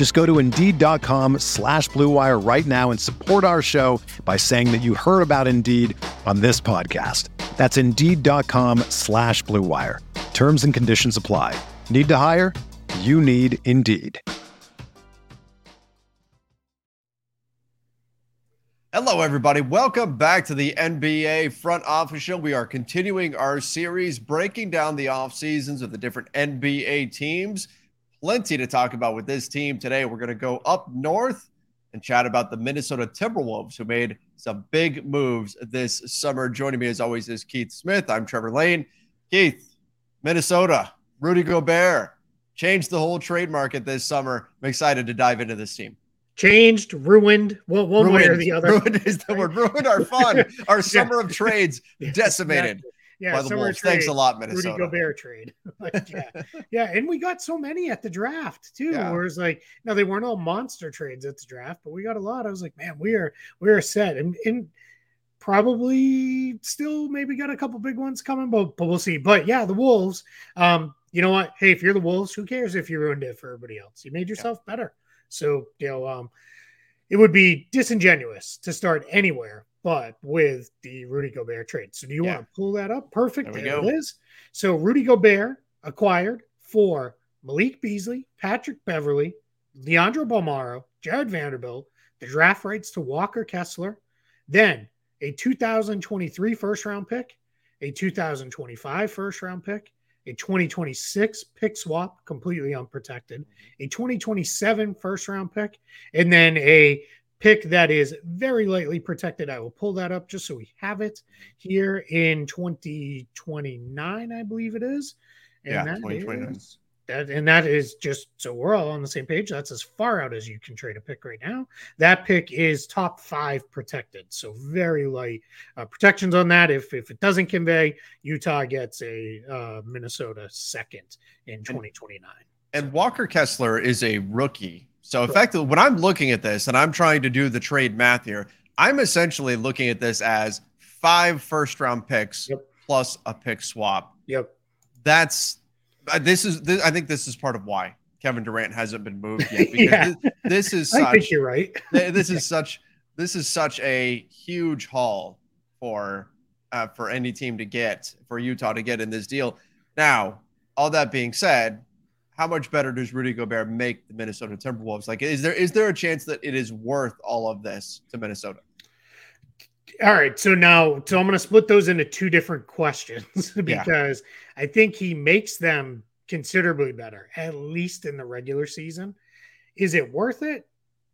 Just go to Indeed.com slash BlueWire right now and support our show by saying that you heard about Indeed on this podcast. That's Indeed.com slash BlueWire. Terms and conditions apply. Need to hire? You need Indeed. Hello, everybody. Welcome back to the NBA Front Office Show. We are continuing our series breaking down the off seasons of the different NBA teams. Plenty to talk about with this team today. We're going to go up north and chat about the Minnesota Timberwolves, who made some big moves this summer. Joining me, as always, is Keith Smith. I'm Trevor Lane. Keith, Minnesota, Rudy Gobert changed the whole trade market this summer. I'm excited to dive into this team changed, ruined, well, one ruined, way or the other. Ruined is the word. Ruined our fun. Our summer of trades decimated. Exactly. Yeah, by the Wolves. Trade, Thanks a lot, Minnesota. Rudy Gobert trade. yeah. yeah, and we got so many at the draft too. Yeah. Where it's like, no, they weren't all monster trades at the draft, but we got a lot. I was like, man, we are we are set, and and probably still maybe got a couple big ones coming, but but we'll see. But yeah, the Wolves. Um, you know what? Hey, if you're the Wolves, who cares if you ruined it for everybody else? You made yourself yeah. better. So, you know, um, it would be disingenuous to start anywhere but with the Rudy Gobert trade. So, do you yeah. want to pull that up? Perfect. There, there it is. So, Rudy Gobert acquired for Malik Beasley, Patrick Beverley, Leandro Bolmaro, Jarred Vanderbilt, the draft rights to Walker Kessler, then a 2023 first round pick, a 2025 first round pick, a 2026 pick swap completely unprotected, a 2027 first round pick, and then a pick that is very lightly protected. I will pull that up just so we have it here in 2029, I believe it is. And yeah, 2029. Is, that, and that is just so we're all on the same page. That's as far out as you can trade a pick right now. That pick is top five protected, so very light uh, protections on that. If if it doesn't convey, Utah gets a uh, Minnesota second in 2029. And, and Walker Kessler is a rookie, so effectively, when I'm looking at this and I'm trying to do the trade math here, I'm essentially looking at this as five first round picks yep. plus a pick swap. Yep. That's uh, this is this, I think this is part of why Kevin Durant hasn't been moved yet because yeah. this, this, is such, I think you're right. this is such this is such a huge haul for uh, for any team to get for Utah to get in this deal. Now, all that being said, how much better does Rudy Gobert make the Minnesota Timberwolves? Like, is there is there a chance that it is worth all of this to Minnesota? All right, so now, so I'm going to split those into two different questions because yeah. I think he makes them considerably better, at least in the regular season. Is it worth it?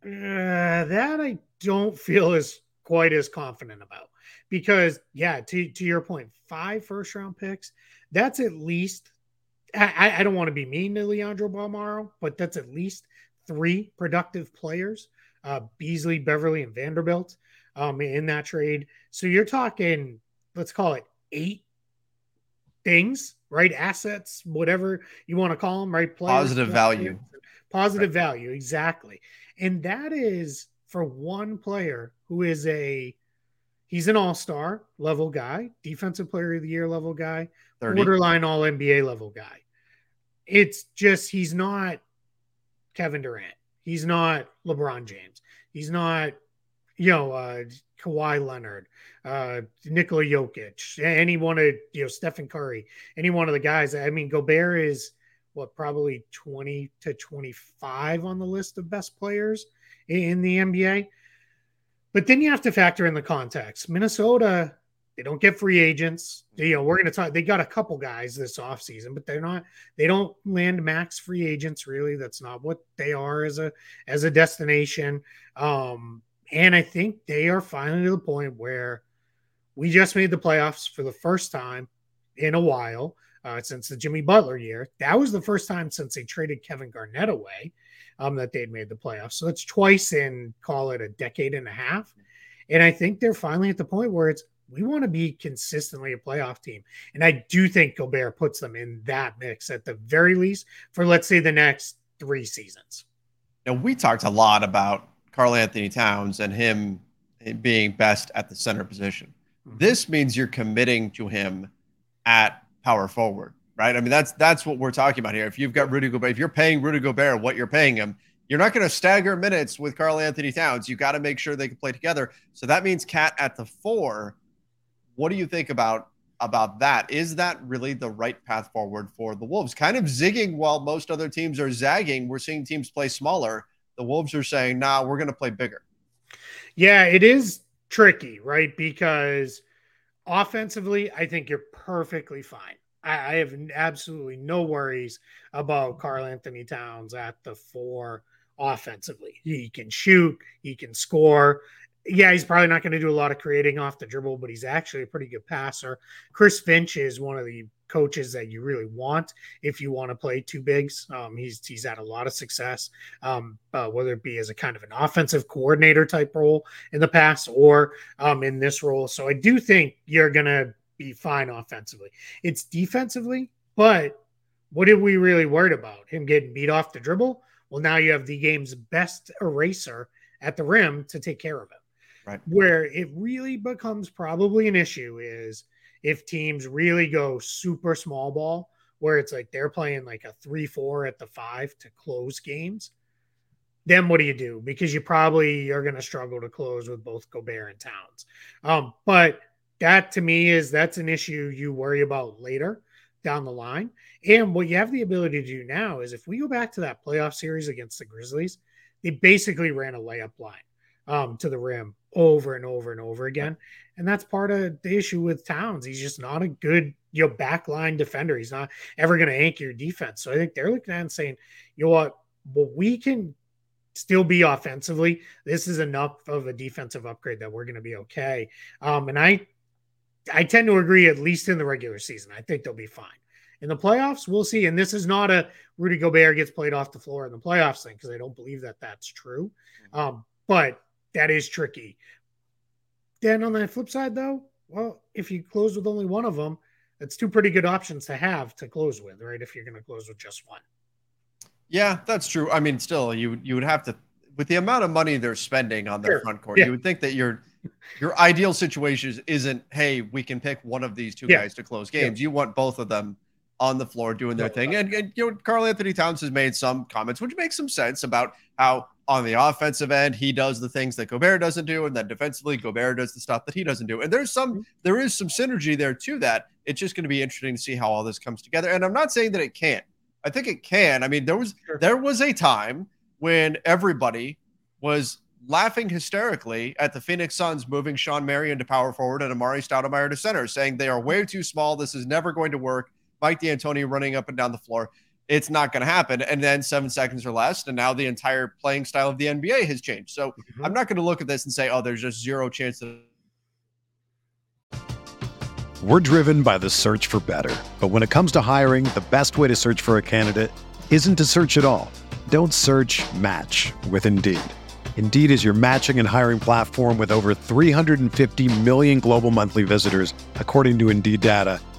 Uh, that I don't feel as quite as confident about because, yeah, to, to your point, five first round picks, that's at least, I, I don't want to be mean to Leandro Bolmaro, but that's at least three productive players uh, Beasley, Beverley, and Vanderbilt um, in that trade. So you're talking, let's call it eight things, right? Assets, whatever you want to call them, right? Players, positive value. Positive right. value, exactly. And that is for one player who is a he's an all-star level guy, defensive player of the year level guy, 30. borderline all NBA level guy. It's just he's not Kevin Durant. He's not LeBron James. He's not you know, uh, Kawhi Leonard, uh, Nikola Jokic, any one of, you know, Stephen Curry, any one of the guys. I mean, Gobert is what, probably 20 to 25 on the list of best players in the NBA. But then you have to factor in the context. Minnesota They don't get free agents. They, you know, we're going to talk. They got a couple guys this offseason, but they're not. They don't land max free agents. Really, that's not what they are as a as a destination. Um, and I think they are finally to the point where we just made the playoffs for the first time in a while uh, since the Jimmy Butler year. That was the first time since they traded Kevin Garnett away um, that they'd made the playoffs. So it's twice in call it a decade and a half. And I think they're finally at the point where it's we want to be consistently a playoff team. And I do think Gobert puts them in that mix at the very least for, let's say, the next three seasons. Now, we talked a lot about Karl-Anthony Towns and him being best at the center position. Mm-hmm. This means you're committing to him at power forward, right? I mean, that's that's what we're talking about here. If you've got Rudy Gobert, if you're paying Rudy Gobert what you're paying him, you're not going to stagger minutes with Karl-Anthony Towns. You got to make sure they can play together. So that means KAT at the four what do you think about about that? Is that really the right path forward for the Wolves? Kind of zigging while most other teams are zagging. We're seeing teams play smaller. The Wolves are saying, "Nah, we're going to play bigger." Yeah, it is tricky, right? Because offensively, I think you're perfectly fine. I, I have absolutely no worries about Karl-Anthony Towns at the four offensively. He can shoot, he can score yeah, he's probably not going to do a lot of creating off the dribble, but he's actually a pretty good passer. Chris Finch is one of the coaches that you really want if you want to play two bigs. Um, he's he's had a lot of success, um, uh, whether it be as a kind of an offensive coordinator type role in the past or um, in this role. So I do think you're going to be fine offensively. It's defensively, but what did we really worried about? Him getting beat off the dribble? Well, now you have the game's best eraser at the rim to take care of it. Right. Where it really becomes probably an issue is if teams really go super small ball, where it's like they're playing like a three, four at the five to close games. Then what do you do? Because you probably are going to struggle to close with both Gobert and Towns. Um, but that to me is that's an issue you worry about later down the line. And what you have the ability to do now is if we go back to that playoff series against the Grizzlies, they basically ran a layup line um, to the rim over and over and over again. And that's part of the issue with Towns. He's just not a good, you know, backline defender. He's not ever going to anchor your defense. So I think they're looking at and saying, you know what, well, we can still be offensively. This is enough of a defensive upgrade that we're going to be okay. Um, and I, I tend to agree, at least in the regular season. I think they'll be fine. In the playoffs, we'll see. And this is not a Rudy Gobert gets played off the floor in the playoffs thing because I don't believe that that's true. Mm-hmm. Um, but that is tricky. Then on the flip side, though, well, if you close with only one of them, that's two pretty good options to have to close with, right? If you're going to close with just one. Yeah, that's true. I mean, still, you you would have to, with the amount of money they're spending on their sure. front court, yeah. you would think that your your ideal situation isn't, hey, we can pick one of these two yeah. guys to close games. Yeah. You want both of them on the floor doing their thing. And, and you know, Karl-Anthony Towns has made some comments, which makes some sense about how on the offensive end, he does the things that Gobert doesn't do, and then defensively, Gobert does the stuff that he doesn't do. And there's some, mm-hmm. there is some synergy there to that. It's just going to be interesting to see how all this comes together. And I'm not saying that it can't. I think it can. I mean, there was there was a time when everybody was laughing hysterically at the Phoenix Suns moving Shawn Marion to power forward and Amar'e Stoudemire to center, saying they are way too small. This is never going to work. Mike D'Antoni running up and down the floor it's not going to happen. And then seven seconds or less, and now the entire playing style of the NBA has changed. So mm-hmm. I'm not going to look at this and say, oh, there's just zero chance that. We're driven by the search for better. But when it comes to hiring, the best way to search for a candidate isn't to search at all. Don't search match with Indeed. Indeed is your matching and hiring platform with over 350 million global monthly visitors, according to Indeed data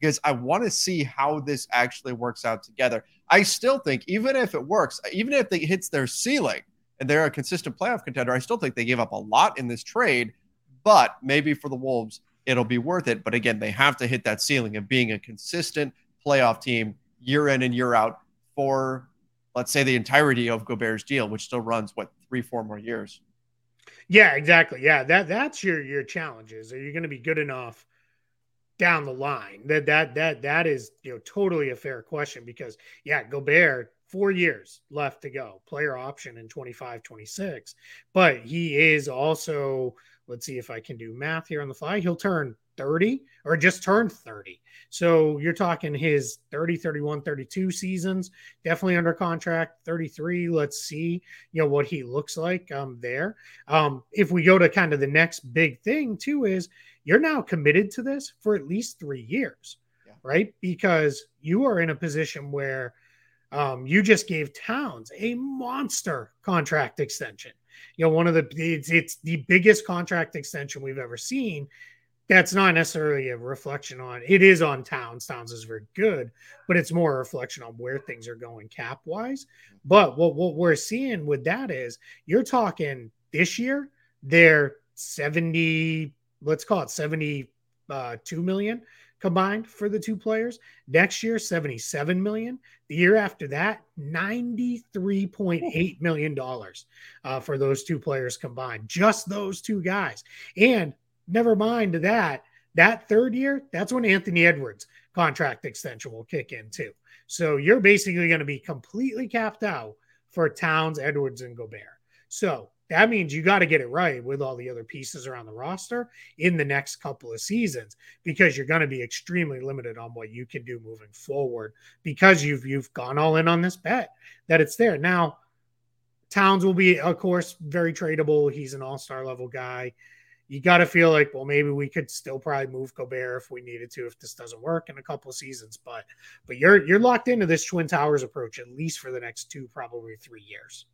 Because I want to see how this actually works out together. I still think, even if it works, even if it hits their ceiling and they're a consistent playoff contender, I still think they gave up a lot in this trade but maybe for the Wolves, it'll be worth it. But again, they have to hit that ceiling of being a consistent playoff team year in and year out for, let's say, the entirety of Gobert's deal, which still runs what three, four more years. Yeah, exactly. Yeah, that that's your your challenges. Are you going to be good enough down the line? That that that that is you know totally a fair question because yeah, Gobert four years left to go, player option in 25, 26, but he is also let's see if I can do math here on the fly. He'll turn 30 or just turned 30. So you're talking his 30, 31, 32 seasons, definitely under contract. 33, let's see, you know, what he looks like um, there. Um, if we go to kind of the next big thing, too, is you're now committed to this for at least three years, yeah. right? Because you are in a position where um, you just gave Towns a monster contract extension you know, one of the it's, it's the biggest contract extension we've ever seen. That's not necessarily a reflection on it is on Towns. Towns is very good, but it's more a reflection on where things are going cap wise. But what what we're seeing with that is you're talking this year, they're 70, let's call it 72 uh, combined for the two players. Next year, 77 million. The year after that, $93.8 million uh, for those two players combined. Just those two guys. And never mind that, that third year, that's when Anthony Edwards' contract extension will kick in too. So you're basically going to be completely capped out for Towns, Edwards, and Gobert. So that means you got to get it right with all the other pieces around the roster in the next couple of seasons because you're going to be extremely limited on what you can do moving forward because you've you've gone all in on this bet that it's there. Now, Towns will be, of course, very tradable. He's an all-star level guy. You got to feel like, well, maybe we could still probably move Gobert if we needed to, if this doesn't work in a couple of seasons. But but you're you're locked into this Twin Towers approach at least for the next two, probably three years.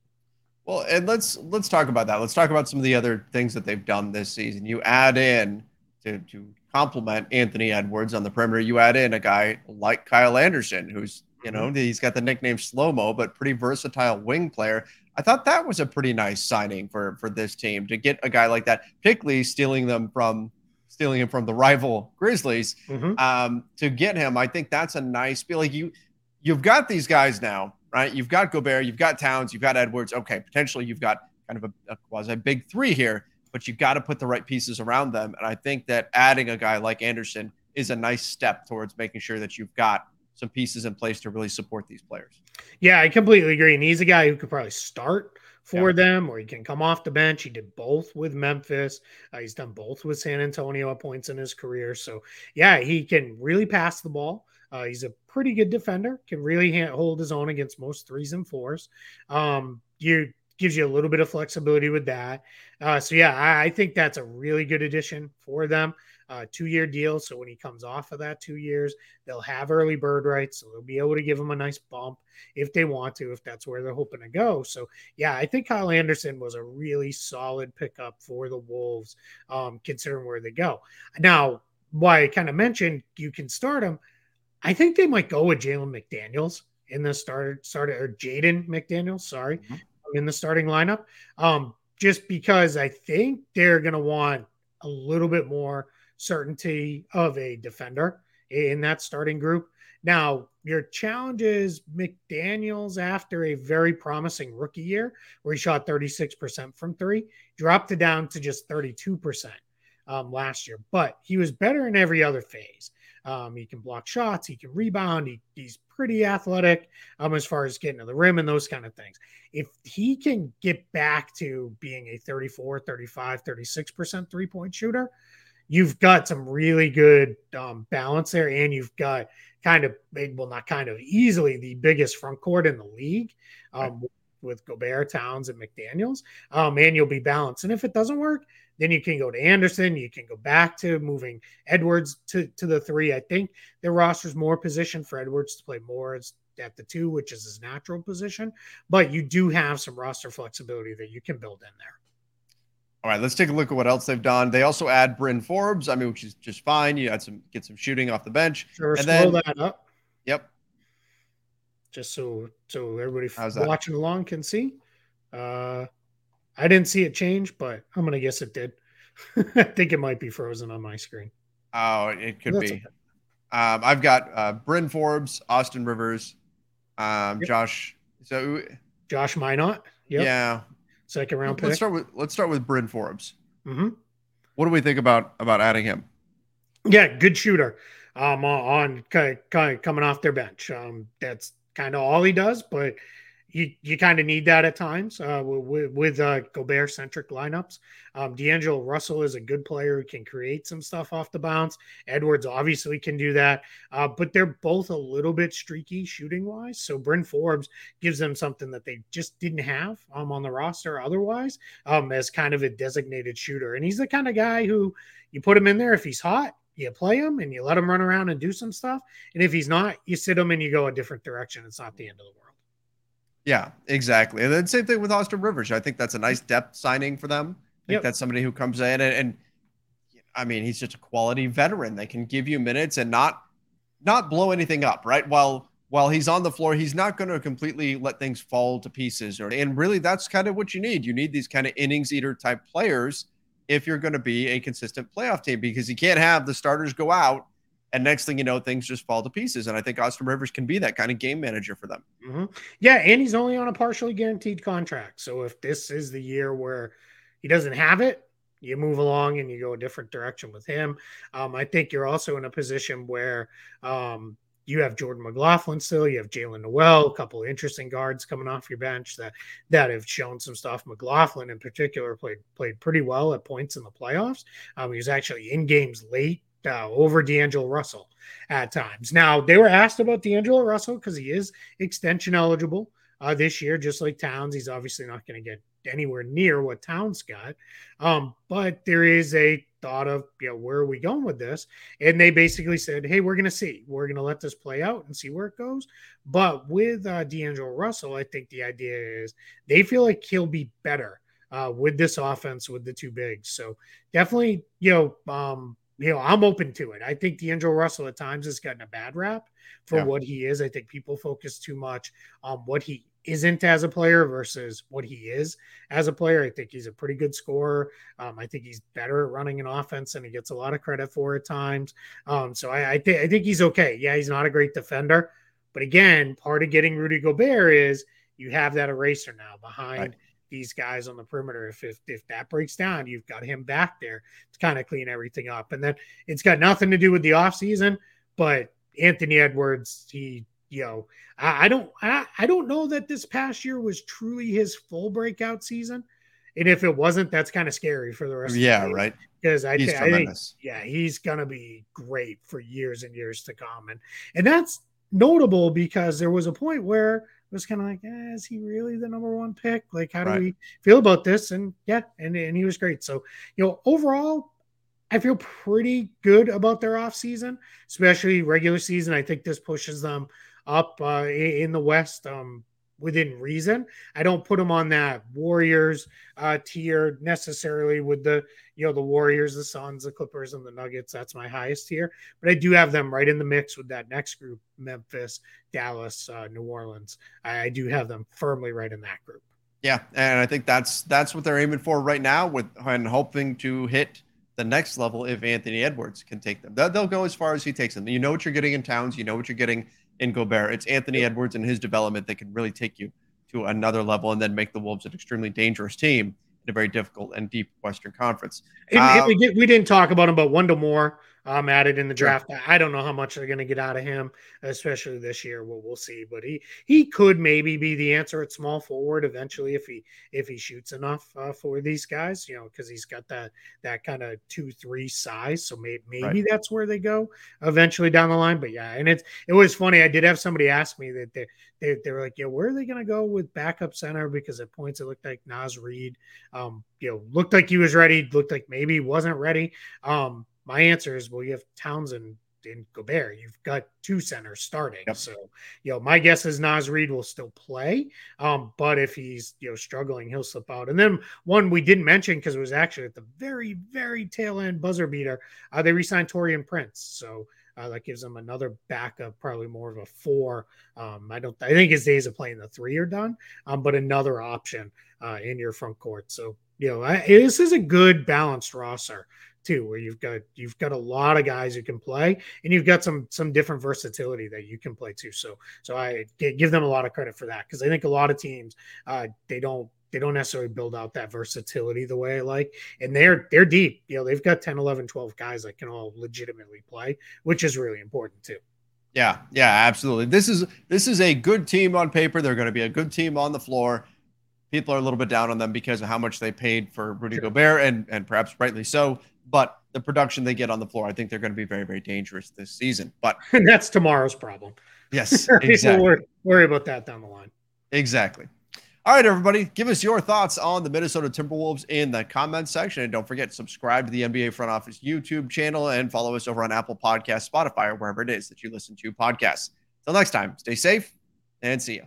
Well, and let's let's talk about that. Let's talk about some of the other things that they've done this season. You add in to to complement Anthony Edwards on the perimeter. You add in a guy like Kyle Anderson, who's you know mm-hmm. he's got the nickname slow mo, but pretty versatile wing player. I thought that was a pretty nice signing for for this team to get a guy like that, particularly stealing them from stealing him from the rival Grizzlies. Mm-hmm. Um, to get him, I think that's a nice feel. Like you, you've got these guys now right? You've got Gobert, you've got Towns, you've got Edwards. Okay, potentially you've got kind of a, a quasi big three here, but you've got to put the right pieces around them. And I think that adding a guy like Anderson is a nice step towards making sure that you've got some pieces in place to really support these players. Yeah, I completely agree. And he's a guy who could probably start for yeah. them or he can come off the bench. He did both with Memphis. Uh, he's done both with San Antonio at points in his career. So, yeah, he can really pass the ball. Uh, he's a pretty good defender, can really hold his own against most threes and fours. Um, you gives you a little bit of flexibility with that. Uh, so yeah, I, I, think that's a really good addition for them. Uh, two year deal. So when he comes off of that two years, they'll have early bird rights. So they'll be able to give him a nice bump if they want to, if that's where they're hoping to go. So yeah, I think Kyle Anderson was a really solid pickup for the Wolves, um, considering where they go. Now, why I kind of mentioned you can start him. I think they might go with Jalen McDaniels in the start started or Jaden McDaniels, sorry, mm-hmm. in the starting lineup. Um, just because I think they're gonna want a little bit more certainty of a defender in that starting group. Now, your challenge is McDaniels after a very promising rookie year where he shot 36% from three, dropped it down to just 32% um, last year, but he was better in every other phase. Um, he can block shots, he can rebound, he, he's pretty athletic um, as far as getting to the rim and those kind of things. If he can get back to being a 34, 35, 36% three point shooter, you've got some really good um, balance there, and you've got kind of, well, not kind of easily the biggest front court in the league. Um, with Gobert, Towns, and McDaniels, um, and you'll be balanced. And if it doesn't work, Then you can go to Anderson. You can go back to moving Edwards to, to the three. I think their roster's more positioned for Edwards to play more at the two, which is his natural position. But you do have some roster flexibility that you can build in there. All right, let's take a look at what else they've done. They also add Bryn Forbes, I mean, which is just fine. You had some get some shooting off the bench. Sure, and scroll then, that up. Yep. Just so so everybody watching along can see. Uh I didn't see it change, but I'm gonna guess it did. I think it might be frozen on my screen. Oh, it could be. Okay. Um, I've got uh, Bryn Forbes, Austin Rivers, um, yep. Josh. So Josh Minott. Yep. Yeah. Second round pick. let's. Start with, let's start with Bryn Forbes. Mm-hmm. What do we think about about adding him? Yeah, good shooter. Um, on kind of coming off their bench. Um, that's kind of all he does, but you you kind of need that at times uh, with, with uh, Gobert centric lineups. Um, D'Angelo Russell is a good player who can create some stuff off the bounce. Edwards obviously can do that, uh, but they're both a little bit streaky shooting wise. So Bryn Forbes gives them something that they just didn't have um, on the roster otherwise um, as kind of a designated shooter. And he's the kind of guy who you put him in there if he's hot, you play him and you let him run around and do some stuff. And if he's not, you sit him and you go a different direction. It's not the end of the world. Yeah, exactly. And then same thing with Austin Rivers. I think that's a nice depth signing for them. I think yep. that's somebody who comes in and, and I mean, he's just a quality veteran that can give you minutes and not not blow anything up, right? While while he's on the floor, he's not going to completely let things fall to pieces. Or and really, that's kind of what you need. You need these kind of innings eater type players if you're going to be a consistent playoff team because you can't have the starters go out and next thing you know, things just fall to pieces. And I think Austin Rivers can be that kind of game manager for them. Mm-hmm. Yeah, and he's only on a partially guaranteed contract. So if this is the year where he doesn't have it, you move along and you go a different direction with him. Um, I think you're also in a position where um, you have Jordan McLaughlin still, you have Jaylen Nowell, a couple of interesting guards coming off your bench that that have shown some stuff. McLaughlin in particular played played pretty well at points in the playoffs. Um, he was actually in games late uh, over D'Angelo Russell at times. Now, they were asked about D'Angelo Russell because he is extension eligible uh, this year, just like Towns. He's obviously not going to get anywhere near what Towns got. Um, but there is a thought of, you know, where are we going with this? And they basically said, hey, we're going to see. We're going to let this play out and see where it goes. But with uh, D'Angelo Russell, I think the idea is they feel like he'll be better. Uh, with this offense with the two bigs. So definitely, you know, um, you know, I'm open to it. I think D'Angelo Russell at times has gotten a bad rap for yeah. what he is. I think people focus too much on what he isn't as a player versus what he is as a player. I think he's a pretty good scorer. Um, I think he's better at running an offense and he gets a lot of credit for at times. Um, so I, I, th- I think he's okay. Yeah, he's not a great defender. But again, part of getting Rudy Gobert is you have that eraser now behind right these guys on the perimeter. If, if if that breaks down, you've got him back there to kind of clean everything up. And then it's got nothing to do with the offseason, but Anthony Edwards, he you know, I, I don't I, I don't know that this past year was truly his full breakout season. And if it wasn't, that's kind of scary for the rest. Of the year. yeah, right. Because I, I think, yeah, he's gonna be great for years and years to come, and and that's notable because there was a point where was kind of like, eh, is he really the number one pick? Like, how do right. we feel about this? And yeah, and, and he was great. So, you know, overall, I feel pretty good about their off season, especially regular season. I think this pushes them up uh, in the West. Um, within reason. I don't put them on that Warriors uh, tier necessarily with the you know the Warriors, the Suns, the Clippers, and the Nuggets. That's my highest tier, but I do have them right in the mix with that next group: Memphis, Dallas, uh, New Orleans. I, I do have them firmly right in that group. Yeah, and I think that's that's what they're aiming for right now, with and hoping to hit the next level if Anthony Edwards can take them. They'll go as far as he takes them. You know what you're getting in Towns. You know what you're getting in Gobert. It's Anthony Edwards and his development that can really take you to another level and then make the Wolves an extremely dangerous team in a very difficult and deep Western Conference. And, um, and we, did, we didn't talk about him, but Wendell Moore um, added in the draft. Sure. I don't know how much they're going to get out of him, especially this year. Well, we'll see. But he he could maybe be the answer at small forward eventually if he if he shoots enough uh, for these guys. You know, because he's got that that kind of two three size. So maybe maybe right. that's where they go eventually down the line. But yeah, and it's it was funny. I did have somebody ask me that they they, they were like, yeah, where are they going to go with backup center? Because at points it looked like Naz Reid, um, you know, looked like he was ready, looked like maybe he wasn't ready. Um, my answer is, well, you have Townsend and Gobert. You've got two centers starting. Yep. So, you know, my guess is Naz Reid will still play. Um, but if he's, you know, struggling, he'll slip out. And then one we didn't mention because it was actually at the very, very tail end buzzer beater, uh, they re-signed Taurean Prince. So uh, that gives them another backup, probably more of a four. Um, I don't. I think his days of playing the three are done. Um, but another option uh, in your front court. So you know, I, this is a good balanced roster too, where you've got you've got a lot of guys who can play, and you've got some some different versatility that you can play too. So so I give them a lot of credit for that because I think a lot of teams uh, they don't they don't necessarily build out that versatility the way I like. And they're they're deep. You know, they've got 10, 11, 12 guys that can all legitimately play, which is really important too. Yeah, yeah, absolutely. This is this is a good team on paper. They're going to be a good team on the floor. People are a little bit down on them because of how much they paid for Rudy sure. Gobert, and and perhaps rightly so. But the production they get on the floor, I think they're going to be very, very dangerous this season. But that's tomorrow's problem. Yes, exactly. worry, worry about that down the line. Exactly. All right, everybody, give us your thoughts on the Minnesota Timberwolves in the comments section. And don't forget, subscribe to the NBA Front Office YouTube channel and follow us over on Apple Podcasts, Spotify, or wherever it is that you listen to podcasts. Till next time, stay safe and see you.